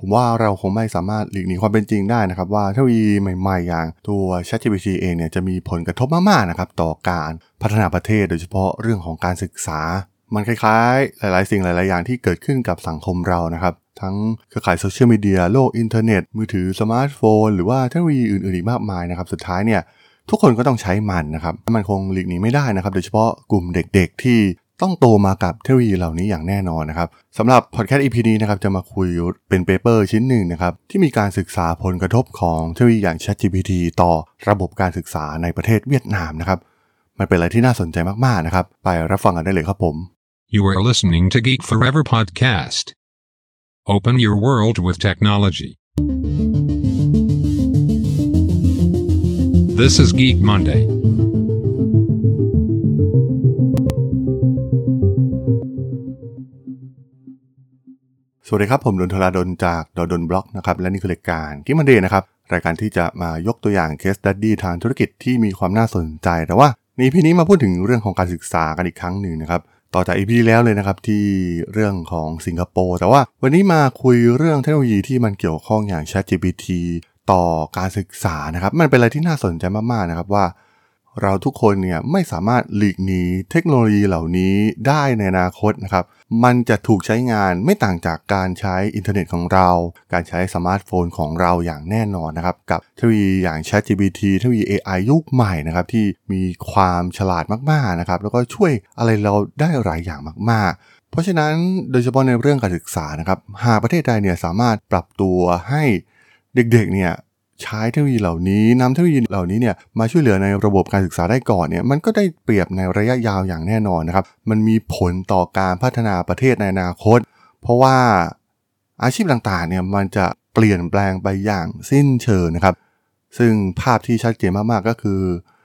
ผมว่าเราคงไม่สามารถหลีกหนีความเป็นจริงได้นะครับ ว่าเทคโนโลยีใหม่ๆ อย่างตัว ChatGPT เองเนี่ยจะมีผลกระทบมากๆนะครับต่อการพัฒนาประเทศ โดยเฉพาะเรื่องของการศึกษา มันคล้ายๆ หลายๆ สิ่งหลาย ๆ อย่างที่เกิดขึ้นกับสังคมเรานะครับ ทั้งเครือข่ายโซเชียลมีเดียโลกอินเทอร์เน็ต มือถือสมาร์ทโฟน หรือว่าเทคโนโลยีอื่นๆอีกมากมายนะครับสุดท้ายเนี่ยทุกคนก็ต้องใช้มันนะครับ มันคงหลีกหนีไม่ได้นะครับ โดยเฉพาะกลุ่มเด็กๆ ที่ ต้องโตมากับเทคโนโลยีเหล่านี้อย่างแน่นอนนะครับสำหรับพอดแคสต์ EP นี้นะครับจะมาคุยเป็นเปเปอร์ชิ้นหนึ่งนะครับที่มีการศึกษาผลกระทบของเทคโนโลยีอย่าง ChatGPT ต่อระบบการศึกษาในประเทศเวียดนามนะครับมันเป็นอะไรที่น่าสนใจมากๆนะครับ ไปรับฟังกันได้เลยครับผม You are listening to Geek Forever podcast. Open your world with technology. This is Geek Monday. สวัสดีครับ ผมดลธราดลจาก ด.ดล็อกนะครับและนี่คือรายการ Geek Monday นะครับรายการที่จะมายกตัวอย่าง case study ทางธุรกิจที่มีความน่าสนใจ แต่ว่าใน EP นี้มาพูดถึงเรื่องของการศึกษากันอีกครั้งหนึ่งนะครับต่อจาก EP แล้วเลยนะครับที่เรื่องของสิงคโปร์แต่ว่าวันนี้มาคุยเรื่องเทคโนโลยีที่มันเกี่ยวข้องอย่าง ChatGPT ต่อการศึกษานะครับมันเป็นอะไรที่น่าสนใจมากๆนะครับว่า เราทุกคนเนี่ยไม่สามารถหลีกหนีเทคโนโลยีเหล่านี้ได้ในอนาคตนะครับ มันจะถูกใช้งานไม่ต่างจากการใช้อินเทอร์เน็ตของเรา การใช้สมาร์ทโฟนของเราอย่างแน่นอนนะครับ กับเทคโนโลยีอย่าง ChatGPT เทคโนโลยี AI ยุคใหม่นะครับที่มีความฉลาดมากๆนะครับ แล้วก็ช่วยอะไรเราได้หลายอย่างมากๆเพราะฉะนั้นโดยเฉพาะในเรื่องการศึกษานะครับ หากประเทศใดเนี่ยสามารถปรับตัวให้เด็กๆเนี่ย ใช้เทคโนโลยีเหล่านี้นำเทคโนโลยีเหล่านี้เนี่ยมาช่วยเหลือในระบบการศึกษาได้ก่อนเนี่ยมันก็ได้เปรียบในระยะยาวอย่างแน่นอนนะครับ มันมีผลต่อการพัฒนาประเทศในอนาคต เพราะว่าอาชีพต่างๆเนี่ยมันจะเปลี่ยนแปลงไปอย่างสิ้นเชิงนะครับ ซึ่งภาพที่ชัดเจนมากๆก็คือ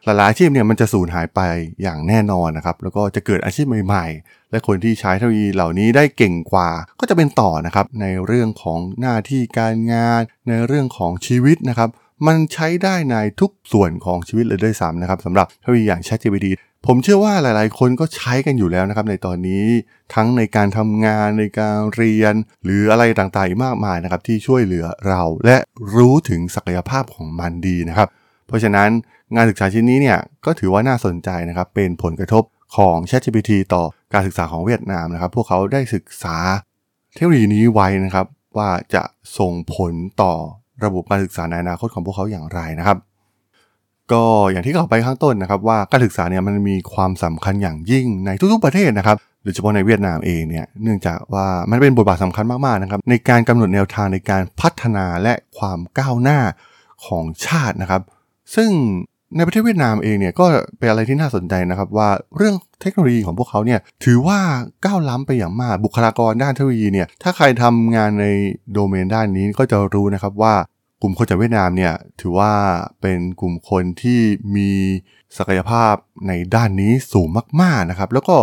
หลายๆอาชีพเนี่ยมันจะสูญหายไปอย่างแน่นอนนะครับ แล้วก็จะเกิดอาชีพใหม่ๆ และคนที่ใช้เทคโนโลยีเหล่านี้ได้เก่งกว่า ก็จะเป็นต่อนะครับในเรื่องของหน้าที่การงาน ในเรื่องของชีวิตนะครับ มันใช้ได้ในทุกส่วนของชีวิตเลยด้วยซ้ำนะครับสำหรับเทคโนโลยีอย่าง ChatGPT ผมเชื่อว่าหลายๆ คนก็ใช้กันอยู่แล้วนะครับในตอนนี้ทั้งในการทำงานในการเรียน หรืออะไรต่างๆมากมายนะครับที่ช่วยเหลือเราและรู้ถึงศักยภาพของมันดีนะครับ เพราะฉะนั้น งานศึกษาชิ้นนี้เนี่ยก็ถือว่าน่าสนใจนะครับเป็นผลกระทบของ ChatGPT ต่อการศึกษาของเวียดนามนะครับ พวกเขาได้ศึกษาเทคโนโลยีนี้ไว้นะครับ ว่าจะส่งผลต่อระบบการศึกษาในอนาคตของพวกเขาอย่างไรนะครับ ก็อย่างที่กล่าวไปข้างต้นนะครับ ว่าการศึกษาเนี่ยมันมีความสำคัญอย่างยิ่งในทุกๆประเทศนะครับโดยเฉพาะในเวียดนามเองเนี่ยเนื่องจากว่ามันเป็นบทบาทสำคัญมากๆนะครับ ในการกำหนดแนวทางในการพัฒนาและความก้าวหน้าของชาตินะครับ ซึ่ง ในประเทศเวียดนามเองเนี่ยก็เป็นอะไรที่น่าสนใจนะครับว่าเรื่องเทคโนโลยีของพวกเขาเนี่ยถือว่าก้าวล้ำไปอย่างมากบุคลากรด้านเทคโนโลยีเนี่ยถ้าใครทำงานในโดเมนด้านนี้ก็จะรู้นะครับว่ากลุ่มคนจากเวียดนามเนี่ยถือว่าเป็นกลุ่มคนที่มีศักยภาพในด้านนี้สูงมากๆนะครับ แล้วก็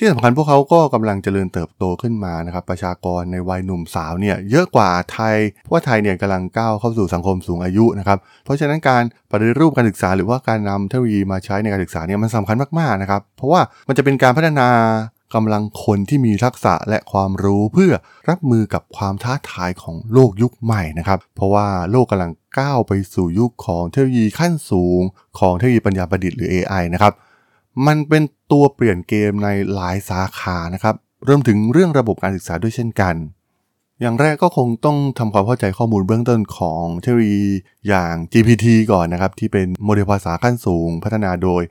ที่สำคัญพวกเขาก็กำลังเจริญเติบโตขึ้นมานะครับ ประชากรในวัยหนุ่มสาวเนี่ยเยอะกว่าไทย เพราะว่าไทยเนี่ยกำลังก้าวเข้าสู่สังคมสูงอายุนะครับ เพราะฉะนั้นการปฏิรูปการศึกษาหรือว่าการนำเทคโนโลยีมาใช้ในการศึกษาเนี่ยมันสำคัญมากๆนะครับ เพราะว่ามันจะเป็นการพัฒนากำลังคนที่มีทักษะและความรู้เพื่อรับมือกับความท้าทายของโลกยุคใหม่นะครับ เพราะว่าโลกกำลังก้าวไปสู่ยุคของเทคโนโลยีขั้นสูง ของเทคโนโลยีปัญญาประดิษฐ์หรือ AI นะครับ มันเป็นตัวเปลี่ยนเกมในหลายสาขานะครับรวมถึงเรื่องระบบการศึกษาด้วยเช่นกัน อย่างแรกก็คงต้องทำความเข้าใจข้อมูลเบื้องต้นของเทคโนโลยีอย่าง GPT ก่อนนะครับ ที่เป็นโมเดลภาษาขั้นสูง พัฒนาโดย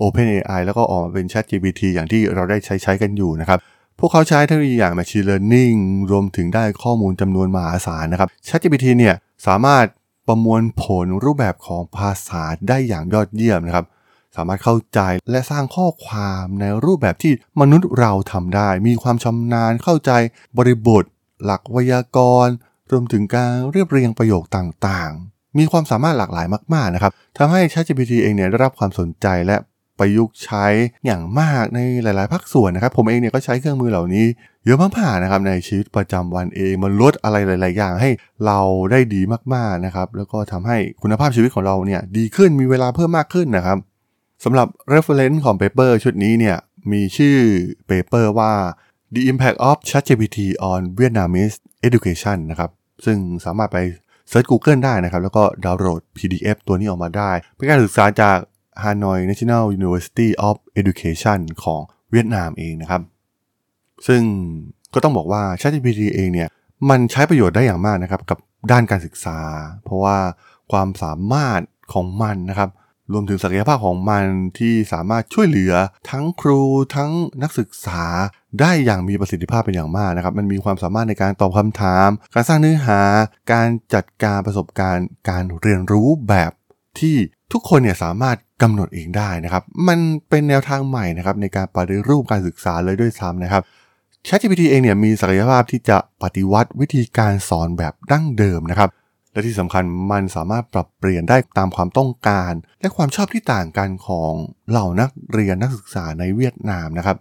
OpenAI แล้วก็ออกมาเป็น ChatGPT อย่างที่เราได้ใช้ใช้กันอยู่นะครับ พวกเขาใช้เทคโนโลยีอย่าง Machine Learning รวมถึงได้ข้อมูลจำนวนมหาศาลนะครับ ChatGPT เนี่ยสามารถประมวลผลรูปแบบของภาษาได้อย่างยอดเยี่ยมนะครับ สามารถเข้าใจและสร้างข้อความในรูปแบบที่มนุษย์เราทำได้ มีความชำนาญเข้าใจบริบท หลักไวยากรณ์ รวมถึงการเรียบเรียงประโยคต่างๆ มีความสามารถหลากหลายมากๆนะครับทำให้ ChatGPT เองเนี่ยได้รับความสนใจและประยุกต์ใช้อย่างมากในหลาย ๆ ภาคส่วนนะครับ ผมเองเนี่ยก็ใช้เครื่องมือเหล่านี้ เยอะมากๆนะครับในชีวิตประจำวันเองมันลดอะไรหลาย ๆ อย่างให้เราได้ดีมากๆนะครับ แล้วก็ทำให้คุณภาพชีวิตของเราเนี่ยดีขึ้นมีเวลาเพิ่มมากขึ้นนะครับ สำหรับ reference ของ paper ชุดนี้เนี่ยมีชื่อ paper ว่า the impact of ChatGPT on Vietnamese education นะครับ ซึ่งสามารถไปเซิร์ช Google ได้นะครับ แล้วก็ดาวน์โหลด PDF ตัวนี้ออกมาได้ เป็นการศึกษาจาก Hanoi National University of Education ของเวียดนามเองนะครับ ซึ่งก็ต้องบอกว่า ChatGPT เองเนี่ยมันใช้ประโยชน์ได้อย่างมากนะครับ กับด้านการศึกษา เพราะว่าความสามารถของมันนะครับ รวมถึงศักยภาพของมันที่สามารถช่วยเหลือทั้งครูทั้งนักศึกษาได้อย่างมีประสิทธิภาพเป็นอย่างมากนะครับ มันมีความสามารถในการตอบคำถาม การสร้างเนื้อหา การจัดการประสบการณ์ การเรียนรู้แบบที่ทุกคนเนี่ยสามารถกำหนดเองได้นะครับ มันเป็นแนวทางใหม่นะครับในการปฏิรูปการศึกษาเลยด้วยซ้ำนะครับ ChatGPT เองเนี่ยมีศักยภาพที่จะปฏิวัติวิธีการสอนแบบดั้งเดิมนะครับ และที่สำคัญมันสามารถปรับเปลี่ยนได้ตามความต้องการ และความชอบที่ต่างกันของเหล่านักเรียนนักศึกษาในเวียดนามนะครับ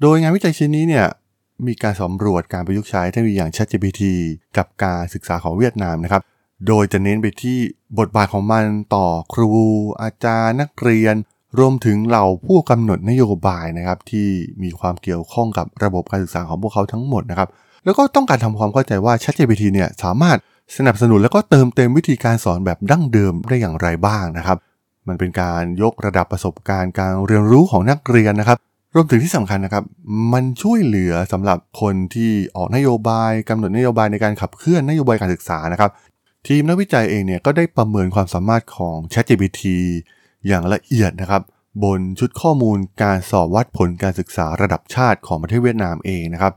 โดยงานวิจัยชิ้นนี้เนี่ยมีการสำรวจการประยุกต์ใช้เทคโนโลยีอย่าง ChatGPT กับการศึกษาของเวียดนามนะครับ โดยจะเน้นไปที่บทบาทของมันต่อครู อาจารย์นักเรียน รวมถึงเหล่าผู้กำหนดนโยบายนะครับที่มีความเกี่ยวข้องกับระบบการศึกษาของพวกเขาทั้งหมดนะครับ แล้วก็ต้องการทำความเข้าใจว่า ChatGPT เนี่ยสามารถ สนับสนุนแล้วก็เติมเต็มวิธีการสอนแบบดั้งเดิมได้อย่างไรบ้างนะครับ มันเป็นการยกระดับประสบการณ์การเรียนรู้ของนักเรียนนะครับรวมถึงที่สำคัญนะครับ มันช่วยเหลือสำหรับคนที่ออกนโยบายกำหนดนโยบายในการขับเคลื่อนนโยบายการศึกษานะครับ ทีมนักวิจัยเองเนี่ยก็ได้ประเมินความสามารถของ ChatGPT อย่างละเอียดนะครับ บนชุดข้อมูลการสอบวัดผลการศึกษาระดับชาติของประเทศเวียดนามเองนะครับ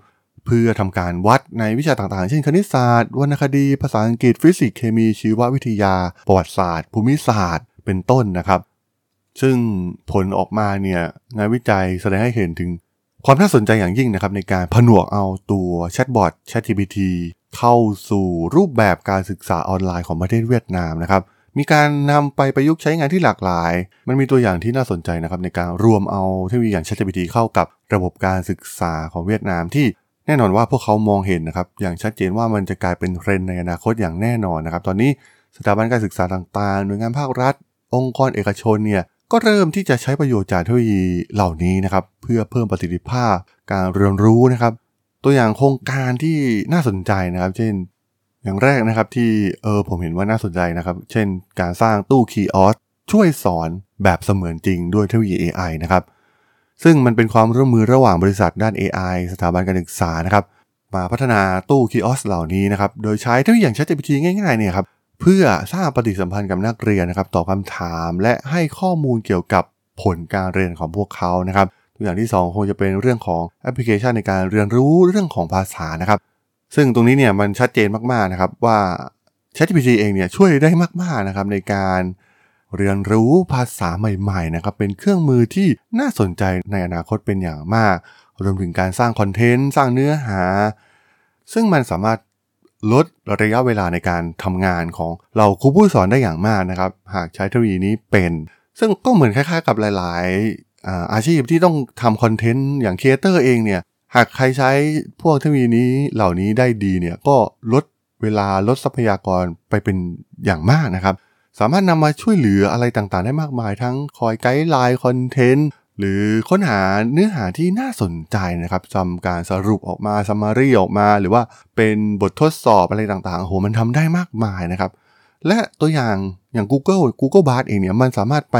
เพื่อทำการวัดในวิชาต่างๆ เช่นคณิตศาสตร์ วรรณคดี ภาษาอังกฤษ ฟิสิกส์ เคมี ชีววิทยา ประวัติศาสตร์ ภูมิศาสตร์ เป็นต้นนะครับ ซึ่งผลออกมาเนี่ยงานวิจัยแสดงให้เห็นถึงความน่าสนใจอย่างยิ่งนะครับ ในการผนวกเอาตัวแชทบอท ChatGPT เข้าสู่รูปแบบการศึกษาออนไลน์ของประเทศเวียดนามนะครับ มีการนำไปประยุกต์ใช้งานที่หลากหลาย มันมีตัวอย่างที่น่าสนใจนะครับในการรวมเอาเทคโนโลยีอย่าง ChatGPT เข้ากับระบบการศึกษาของเวียดนามที่ แน่นอนว่าพวกเขามองเห็นนะครับอย่างชัดเจนว่ามันจะกลายเป็นเทรนด์ในอนาคตอย่างแน่นอนนะครับตอนนี้สถาบันการศึกษาต่างๆ หน่วยงานภาครัฐ องค์กรเอกชนเนี่ยก็เริ่มที่จะใช้ประโยชน์จากเทคโนโลยีเหล่านี้นะครับเพื่อเพิ่มประสิทธิภาพการเรียนรู้นะครับตัวอย่างโครงการที่น่าสนใจนะครับ เช่น อย่างแรกนะครับที่เออผมเห็นว่าน่าสนใจนะครับ เช่น การสร้างตู้คีออสช่วยสอนแบบเสมือนจริงด้วยเทคโนโลยี AI นะครับ ซึ่งมันเป็นความร่วมมือระหว่างบริษัทด้าน AI สถาบันการศึกษานะครับมาพัฒนาตู้คีออสเหล่านี้นะครับโดยใช้เทคโนโลยีอย่าง ChatGPT ง่ายๆเนี่ยครับเพื่อสร้างปฏิสัมพันธ์กับนักเรียนนะครับตอบคำถามและให้ข้อมูลเกี่ยวกับผลการเรียนของพวกเขานะครับตัวอย่างที่ 2 คงจะเป็นเรื่องของแอปพลิเคชันในการเรียนรู้เรื่องของภาษานะครับ ซึ่งตรงนี้เนี่ยมันชัดเจนมากๆนะครับว่า ChatGPT เองเนี่ยช่วยได้มากๆนะครับในการ เรียนรู้ภาษาใหม่ๆนะครับเป็นเครื่องมือที่น่าสนใจในอนาคตเป็นอย่างมาก รวมถึงการสร้างคอนเทนต์สร้างเนื้อหา ซึ่งมันสามารถลดระยะเวลาในการทำงานของเราครูผู้สอนได้อย่างมากนะครับ หากใช้เทคโนโลยีนี้เป็น ซึ่งก็เหมือนคล้ายๆกับหลาย ๆ อาอาชีพที่ต้องทำคอนเทนต์อย่าง creator เองเนี่ยหากใครใช้พวกเทคโนโลยีนี้เหล่านี้ได้ดีเนี่ยก็ลดเวลาลดทรัพยากรไปเป็นอย่างมากนะครับ สามารถนำมาช่วยเหลืออะไรต่างๆ ได้มากมาย ทั้งคอย guideline คอนเทนต์หรือค้นหาเนื้อหาที่น่าสนใจนะครับทำการสรุปออกมา summary ออกมา หรือว่าเป็นบททดสอบอะไรต่างๆโหมันทำได้มากมายนะครับ และตัวอย่างอย่าง Google Google Bard เองเนี่ยมันสามารถไป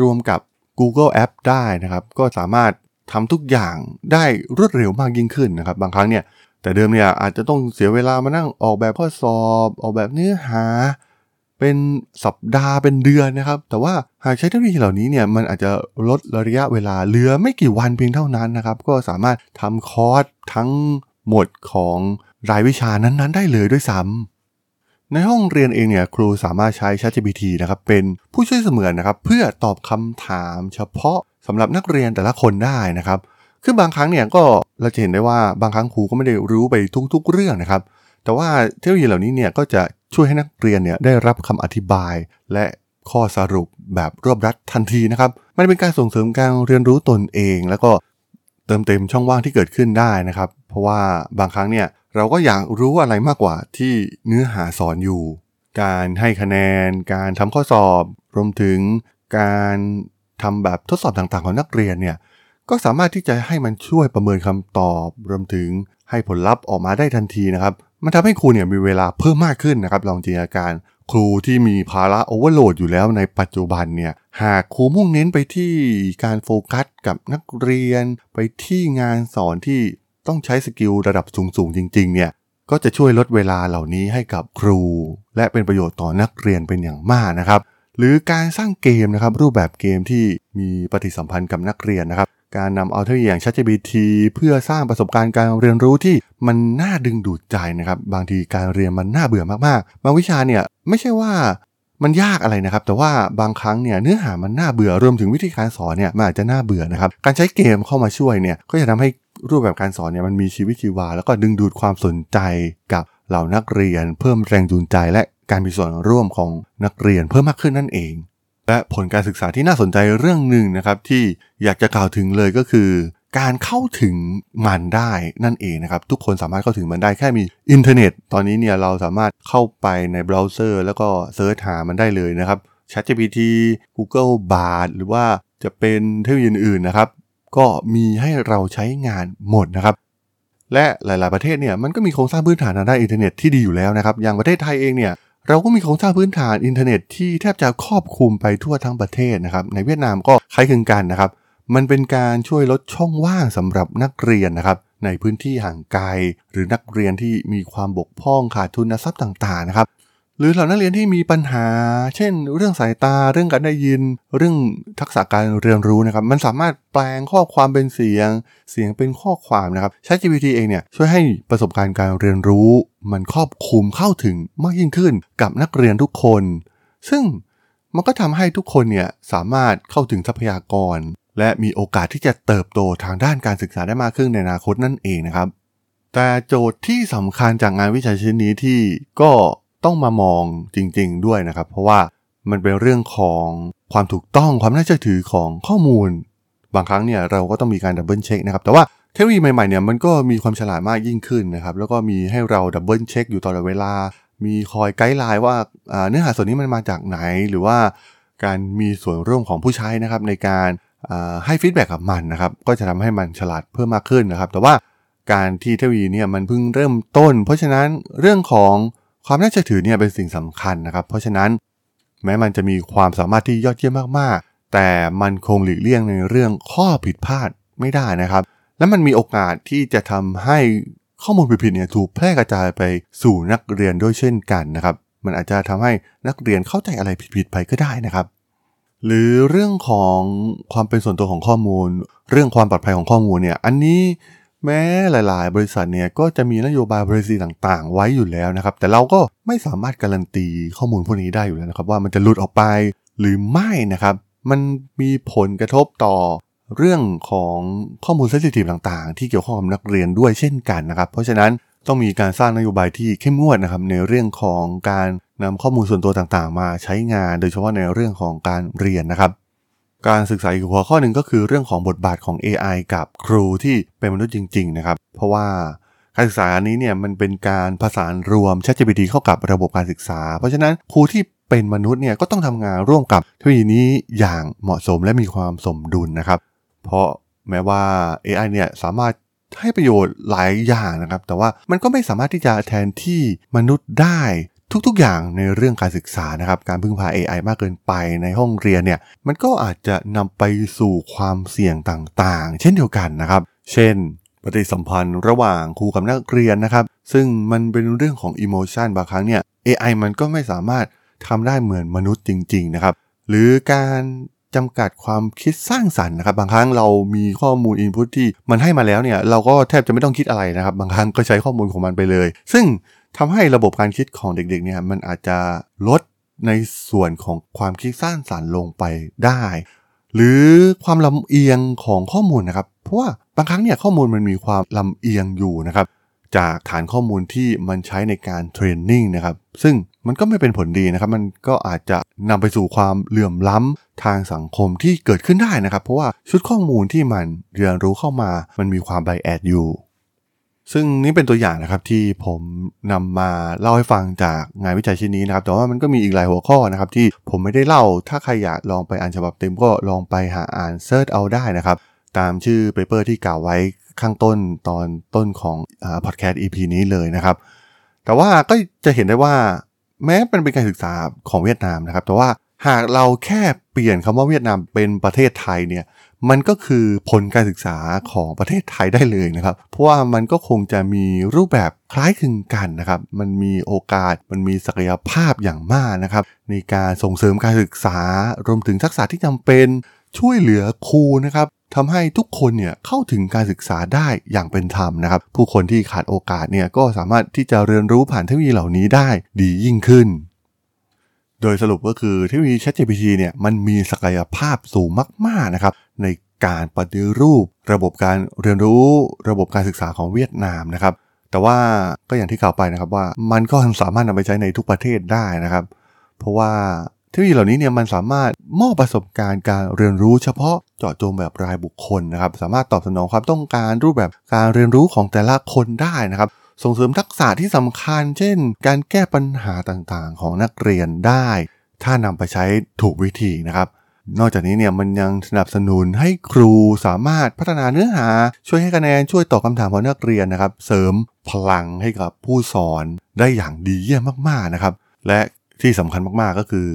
รวมกับ Google App ได้นะครับ ก็สามารถทำทุกอย่างได้รวดเร็วมากยิ่งขึ้นนะครับ บางครั้งเนี่ยแต่เดิมเนี่ยอาจจะต้องเสียเวลามานั่งออกแบบข้อสอบ ออกแบบเนื้อหา เป็นสัปดาห์เป็นเดือนนะครับ แต่ว่าหากใช้เทคโนโลยีเหล่านี้เนี่ยมันอาจจะลดระยะเวลาเหลือไม่กี่วันเพียงเท่านั้นนะครับ ก็สามารถทำคอร์สทั้งหมดของรายวิชานั้นๆ ได้เลยด้วยซ้ำในห้องเรียนเองเนี่ยครูสามารถใช้ ChatGPT นะครับเป็นผู้ช่วยเสมือนนะครับ เพื่อตอบคำถามเฉพาะสำหรับนักเรียนแต่ละคนได้นะครับคือบางครั้งเนี่ยก็เราจะเห็นได้ว่าบางครั้งครูก็ไม่ได้รู้ไปทุก ๆ เรื่องนะครับ แต่ว่าเทคโนโลยีเหล่านี้เนี่ยก็จะช่วยให้นักเรียนเนี่ยได้รับคำอธิบาย และข้อสรุปแบบรวบรัดทันทีนะครับ มันเป็นการส่งเสริมการเรียนรู้ตนเอง แล้วก็เติมเต็มช่องว่างที่เกิดขึ้นได้นะครับ เพราะว่าบางครั้งเนี่ยเราก็อยากรู้อะไรมากกว่าที่เนื้อหาสอนอยู่ การให้คะแนน การทำข้อสอบ รวมถึงการทำแบบทดสอบต่างๆของนักเรียนเนี่ยก็สามารถที่จะให้มันช่วยประเมินคำตอบ รวมถึงให้ผลลัพธ์ออกมาได้ทันทีนะครับ มันทำให้ครูเนี่ยมีเวลาเพิ่มมากขึ้นนะครับ ลองจินตนาการครูที่มีภาระ overload อยู่แล้วในปัจจุบันเนี่ยหากครูมุ่งเน้นไปที่การโฟกัสกับนักเรียน ไปที่งานสอนที่ต้องใช้ skill ระดับสูงๆจริงๆเนี่ยก็จะช่วยลดเวลาเหล่านี้ให้กับครู และเป็นประโยชน์ต่อนักเรียนเป็นอย่างมากนะครับ หรือการสร้างเกมนะครับรูปแบบเกมที่มีปฏิสัมพันธ์กับนักเรียนนะครับ การนำเอาเทคโนโลยีอย่าง ChatGPT เพื่อสร้างประสบการณ์การเรียนรู้ที่มันน่าดึงดูดใจนะครับ บางทีการเรียนมันน่าเบื่อมากๆ บางวิชาเนี่ยไม่ใช่ว่ามันยากอะไรนะครับ แต่ว่าบางครั้งเนี่ยเนื้อหามันน่าเบื่อรวมถึงวิธีการสอนเนี่ยมันอาจจะน่าเบื่อนะครับ การใช้เกมเข้ามาช่วยเนี่ยก็จะทำให้รูปแบบการสอนเนี่ยมันมีชีวิตชีวา แล้วก็ดึงดูดความสนใจกับเหล่านักเรียน เพิ่มแรงจูงใจและการมีส่วนร่วมของนักเรียนเพิ่มมากขึ้นนั่นเอง และผลการศึกษาที่น่าสนใจเรื่องหนึ่งนะครับที่อยากจะกล่าวถึงเลยก็คือ การเข้าถึงมันได้นั่นเองนะครับ ทุกคนสามารถเข้าถึงมันได้แค่มีอินเทอร์เน็ต ตอนนี้เนี่ยเราสามารถเข้าไปในเบราว์เซอร์ แล้วก็ search หามันได้เลยนะครับ ChatGPT Google Bard หรือว่าจะเป็นเทคโนโลยีอื่นๆนะครับ ก็มีให้เราใช้งานหมดนะครับ และหลาย ๆ ประเทศเนี่ยมันก็มีโครงสร้างพื้นฐานทางด้านอินเทอร์เน็ตที่ดีอยู่แล้วนะครับ อย่างประเทศไทยเองเนี่ย เราก็มีโครงสร้างพื้นฐานอินเทอร์เน็ตที่แทบจะครอบคลุมไปทั่วทั้งประเทศนะครับ ในเวียดนามก็คล้ายคลึงกันนะครับ มันเป็นการช่วยลดช่องว่างสำหรับนักเรียนนะครับ ในพื้นที่ห่างไกล หรือนักเรียนที่มีความบกพร่องขาดทุนทรัพย์ต่างๆนะครับ หรือเหล่านักเรียนที่มีปัญหา เช่น เรื่องสายตาเรื่องการได้ยิน เรื่องทักษะการเรียนรู้นะครับ มันสามารถแปลงข้อความเป็นเสียง เสียงเป็นข้อความนะครับ ChatGPT เองเนี่ยช่วยให้ประสบการณ์การเรียนรู้ มันครอบคลุมเข้าถึงมากยิ่งขึ้นกับนักเรียนทุกคน ซึ่งมันก็ทำให้ทุกคนเนี่ยสามารถเข้าถึงทรัพยากร และมีโอกาสที่จะเติบโตทางด้านการศึกษาได้มากขึ้นในอนาคตนั่นเองนะครับ แต่โจทย์ที่สำคัญจากงานวิจัยชิ้นนี้ที่ก็ ต้องมามองจริง ๆ ด้วยนะครับ เพราะว่ามันเป็นเรื่องของความถูกต้องความน่าเชื่อถือของข้อมูล บางครั้งเนี่ยเราก็ต้องมีการ double check นะครับ แต่ว่าเทคโนโลยีใหม่ๆเนี่ยมันก็มีความฉลาดมากยิ่งขึ้นนะครับ แล้วก็มีให้เรา double check อยู่ตลอดเวลา มีคอย guideline ว่าเนื้อหาส่วนนี้มันมาจากไหน หรือว่าการมีส่วนร่วมของผู้ใช้นะครับในการให้ feedback กับมันนะครับ ก็จะทำให้มันฉลาดเพิ่มมากขึ้นนะครับ แต่ว่าการที่เทคโนโลยีเนี่ยมันเพิ่งเริ่มต้น เพราะฉะนั้นเรื่องของ ความน่าเชื่อถือเนี่ยเป็นสิ่งสำคัญนะครับ เพราะฉะนั้นแม้มันจะมีความสามารถที่ยอดเยี่ยมมากๆ แต่มันคงหลีกเลี่ยงในเรื่องข้อผิดพลาดไม่ได้นะครับ และมันมีโอกาสที่จะทำให้ข้อมูลผิดๆเนี่ยถูกแพร่กระจายไปสู่นักเรียนด้วยเช่นกันนะครับ มันอาจจะทำให้นักเรียนเข้าใจอะไรผิดๆไปก็ได้นะครับหรือเรื่องของความเป็นส่วนตัวของข้อมูล เรื่องความปลอดภัยของข้อมูลเนี่ยอันนี้ แม้หลายๆ บริษัทเนี่ยก็จะมีนโยบายบริษัทต่างๆ ไว้อยู่แล้วนะครับ แต่เราก็ไม่สามารถการันตีข้อมูลพวกนี้ได้อยู่แล้วนะครับ ว่ามันจะหลุดออกไปหรือไม่นะครับ มันมีผลกระทบต่อเรื่องของข้อมูลเซนซิทีฟต่างๆ ที่เกี่ยวข้องกับนักเรียนด้วยเช่นกันนะครับ เพราะฉะนั้นต้องมีการสร้างนโยบายที่เข้มงวดนะครับในเรื่องของการนำข้อมูลส่วนตัวต่างๆ มาใช้งาน โดยเฉพาะในเรื่องของการเรียนนะครับ การศึกษาอีกหัวข้อหนึ่งก็คือเรื่องของบทบาทของ AI กับครูที่เป็นมนุษย์จริง ๆ นะครับ เพราะว่าการศึกษาอันนี้เนี่ยมันเป็นการผสานรวม ChatGPT เข้ากับระบบการศึกษา เพราะฉะนั้นครูที่เป็นมนุษย์เนี่ยก็ต้องทำงานร่วมกับเทคโนโลยีนี้อย่างเหมาะสมและมีความสมดุลนะครับ เพราะแม้ว่า AI เนี่ยสามารถให้ประโยชน์หลายอย่างนะครับ แต่ว่ามันก็ไม่สามารถที่จะแทนที่มนุษย์ได้ ทุกๆ อย่างในเรื่องการศึกษานะครับ การพึ่งพา AI มากเกินไปในห้องเรียนเนี่ย มันก็อาจจะนำไปสู่ความเสี่ยงต่างๆ เช่นเดียวกันนะครับ เช่น ปฏิสัมพันธ์ระหว่างครูกับนักเรียนนะครับ ซึ่งมันเป็นเรื่องของอิโมชันบางครั้งเนี่ย AI มันก็ไม่สามารถทำได้เหมือนมนุษย์จริง ๆ นะครับ หรือการจำกัดความคิดสร้างสรรค์นะครับ บางครั้งเรามีข้อมูลอินพุตที่มันให้มาแล้วเนี่ย เราก็แทบจะไม่ต้องคิดอะไรนะครับ บางครั้งก็ใช้ข้อมูลของมันไปเลย ซึ่ง ทำให้ระบบการคิดของเด็กๆเนี่ยมันอาจจะลดในส่วนของความคิดสร้างสรรค์ลงไปได้ หรือความลำเอียงของข้อมูลนะครับ เพราะว่าบางครั้งเนี่ยข้อมูลมันมีความลำเอียงอยู่นะครับ จากฐานข้อมูลที่มันใช้ในการเทรนนิ่งนะครับ ซึ่งมันก็ไม่เป็นผลดีนะครับ มันก็อาจจะนำไปสู่ความเหลื่อมล้ำทางสังคมที่เกิดขึ้นได้นะครับ เพราะว่าชุดข้อมูลที่มันเรียนรู้เข้ามา มันมีความไบแอดอยู่ ซึ่งนี่เป็นตัวอย่างนะครับที่ผมนำมาเล่าให้ฟังจากงานวิจัยชิ้นนี้นะครับ แต่ว่ามันก็มีอีกหลายหัวข้อนะครับที่ผมไม่ได้เล่า ถ้าใครอยากลองไปอ่านฉบับเต็มก็ลองไปหาอ่าน search เอาได้นะครับ ตามชื่อ paper ที่กล่าวไว้ข้างต้นตอนต้นของพอดแคสต์ EP นี้เลยนะครับ แต่ว่าก็จะเห็นได้ว่าแม้เป็นเป็นการศึกษาของเวียดนามนะครับ แต่ว่าหากเราแค่เปลี่ยนคำว่าเวียดนามเป็นประเทศไทยเนี่ย มันก็คือผลการศึกษาของประเทศไทยได้เลยนะครับ เพราะว่ามันก็คงจะมีรูปแบบคล้ายคลึงกันนะครับ มันมีโอกาส มันมีศักยภาพอย่างมากนะครับ ในการส่งเสริมการศึกษา รวมถึงทักษะที่จำเป็น ช่วยเหลือครูนะครับทำให้ทุกคนเนี่ยเข้าถึงการศึกษาได้อย่างเป็นธรรมนะครับ ผู้คนที่ขาดโอกาสเนี่ยก็สามารถที่จะเรียนรู้ผ่านเทคโนโลยีเหล่านี้ได้ดียิ่งขึ้น โดยสรุปก็คือเทคโนโลยี ChatGPT เนี่ยมันมีศักยภาพสูงมากๆนะครับในการปฏิรูประบบการเรียนรู้ระบบการศึกษาของเวียดนามนะครับ แต่ว่าก็อย่างที่กล่าวไปนะครับว่ามันก็สามารถนำไปใช้ในทุกประเทศได้นะครับ เพราะว่าเทคโนโลยีเหล่านี้เนี่ยมันสามารถมอบประสบการณ์การเรียนรู้เฉพาะเจาะจงแบบรายบุคคลนะครับ สามารถตอบสนองความต้องการรูปแบบการเรียนรู้ของแต่ละคนได้นะครับ ส่งเสริมทักษะที่สำคัญ เช่น การแก้ปัญหาต่างๆ ของนักเรียนได้ ถ้านำไปใช้ถูกวิธีนะครับ นอกจากนี้เนี่ยมันยังสนับสนุนให้ครูสามารถพัฒนาเนื้อหา ช่วยให้คะแนนช่วยตอบคำถามของนักเรียนนะครับ เสริมพลังให้กับผู้สอนได้อย่างดีเยี่ยมมากๆนะครับ และที่สำคัญมากๆก็คือ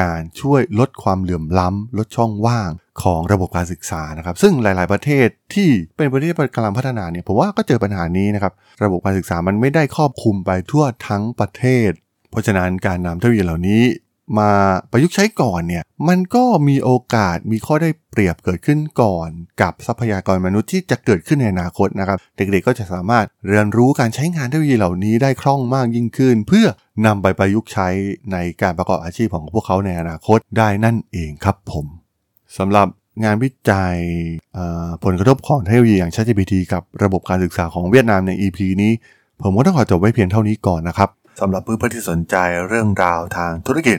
การช่วยลดความเหลื่อมล้ำลดช่องว่างของระบบการศึกษานะครับ ซึ่งหลาย ๆ ประเทศที่เป็นประเทศกำลังพัฒนาเนี่ยผมว่าก็เจอปัญหานี้นะครับ ระบบการศึกษามันไม่ได้ครอบคลุมไปทั่วทั้งประเทศ เพราะฉะนั้นการนำเทคโนโลยีเหล่านี้ มาประยุกต์ใช้ก่อนเนี่ยมันก็มีโอกาสมีข้อได้เปรียบเกิดขึ้นก่อน กับทรัพยากรมนุษย์ที่จะเกิดขึ้นในอนาคตนะครับ เด็กๆก็จะสามารถเรียนรู้การใช้งานเทคโนโลยีเหล่านี้ได้คล่องมากยิ่งขึ้น เพื่อนำไปประยุกต์ใช้ในการประกอบอาชีพของพวกเขาในอนาคตได้นั่นเองครับผมสำหรับงานวิจัยผลกระทบของเทคโนโลยีอย่าง ChatGPT กับระบบการศึกษาของเวียดนามใน EP นี้ ผมก็ต้องขอจบไว้เพียงเท่านี้ก่อนนะครับสำหรับเพื่อนๆที่สนใจเรื่องราวทางธุรกิจ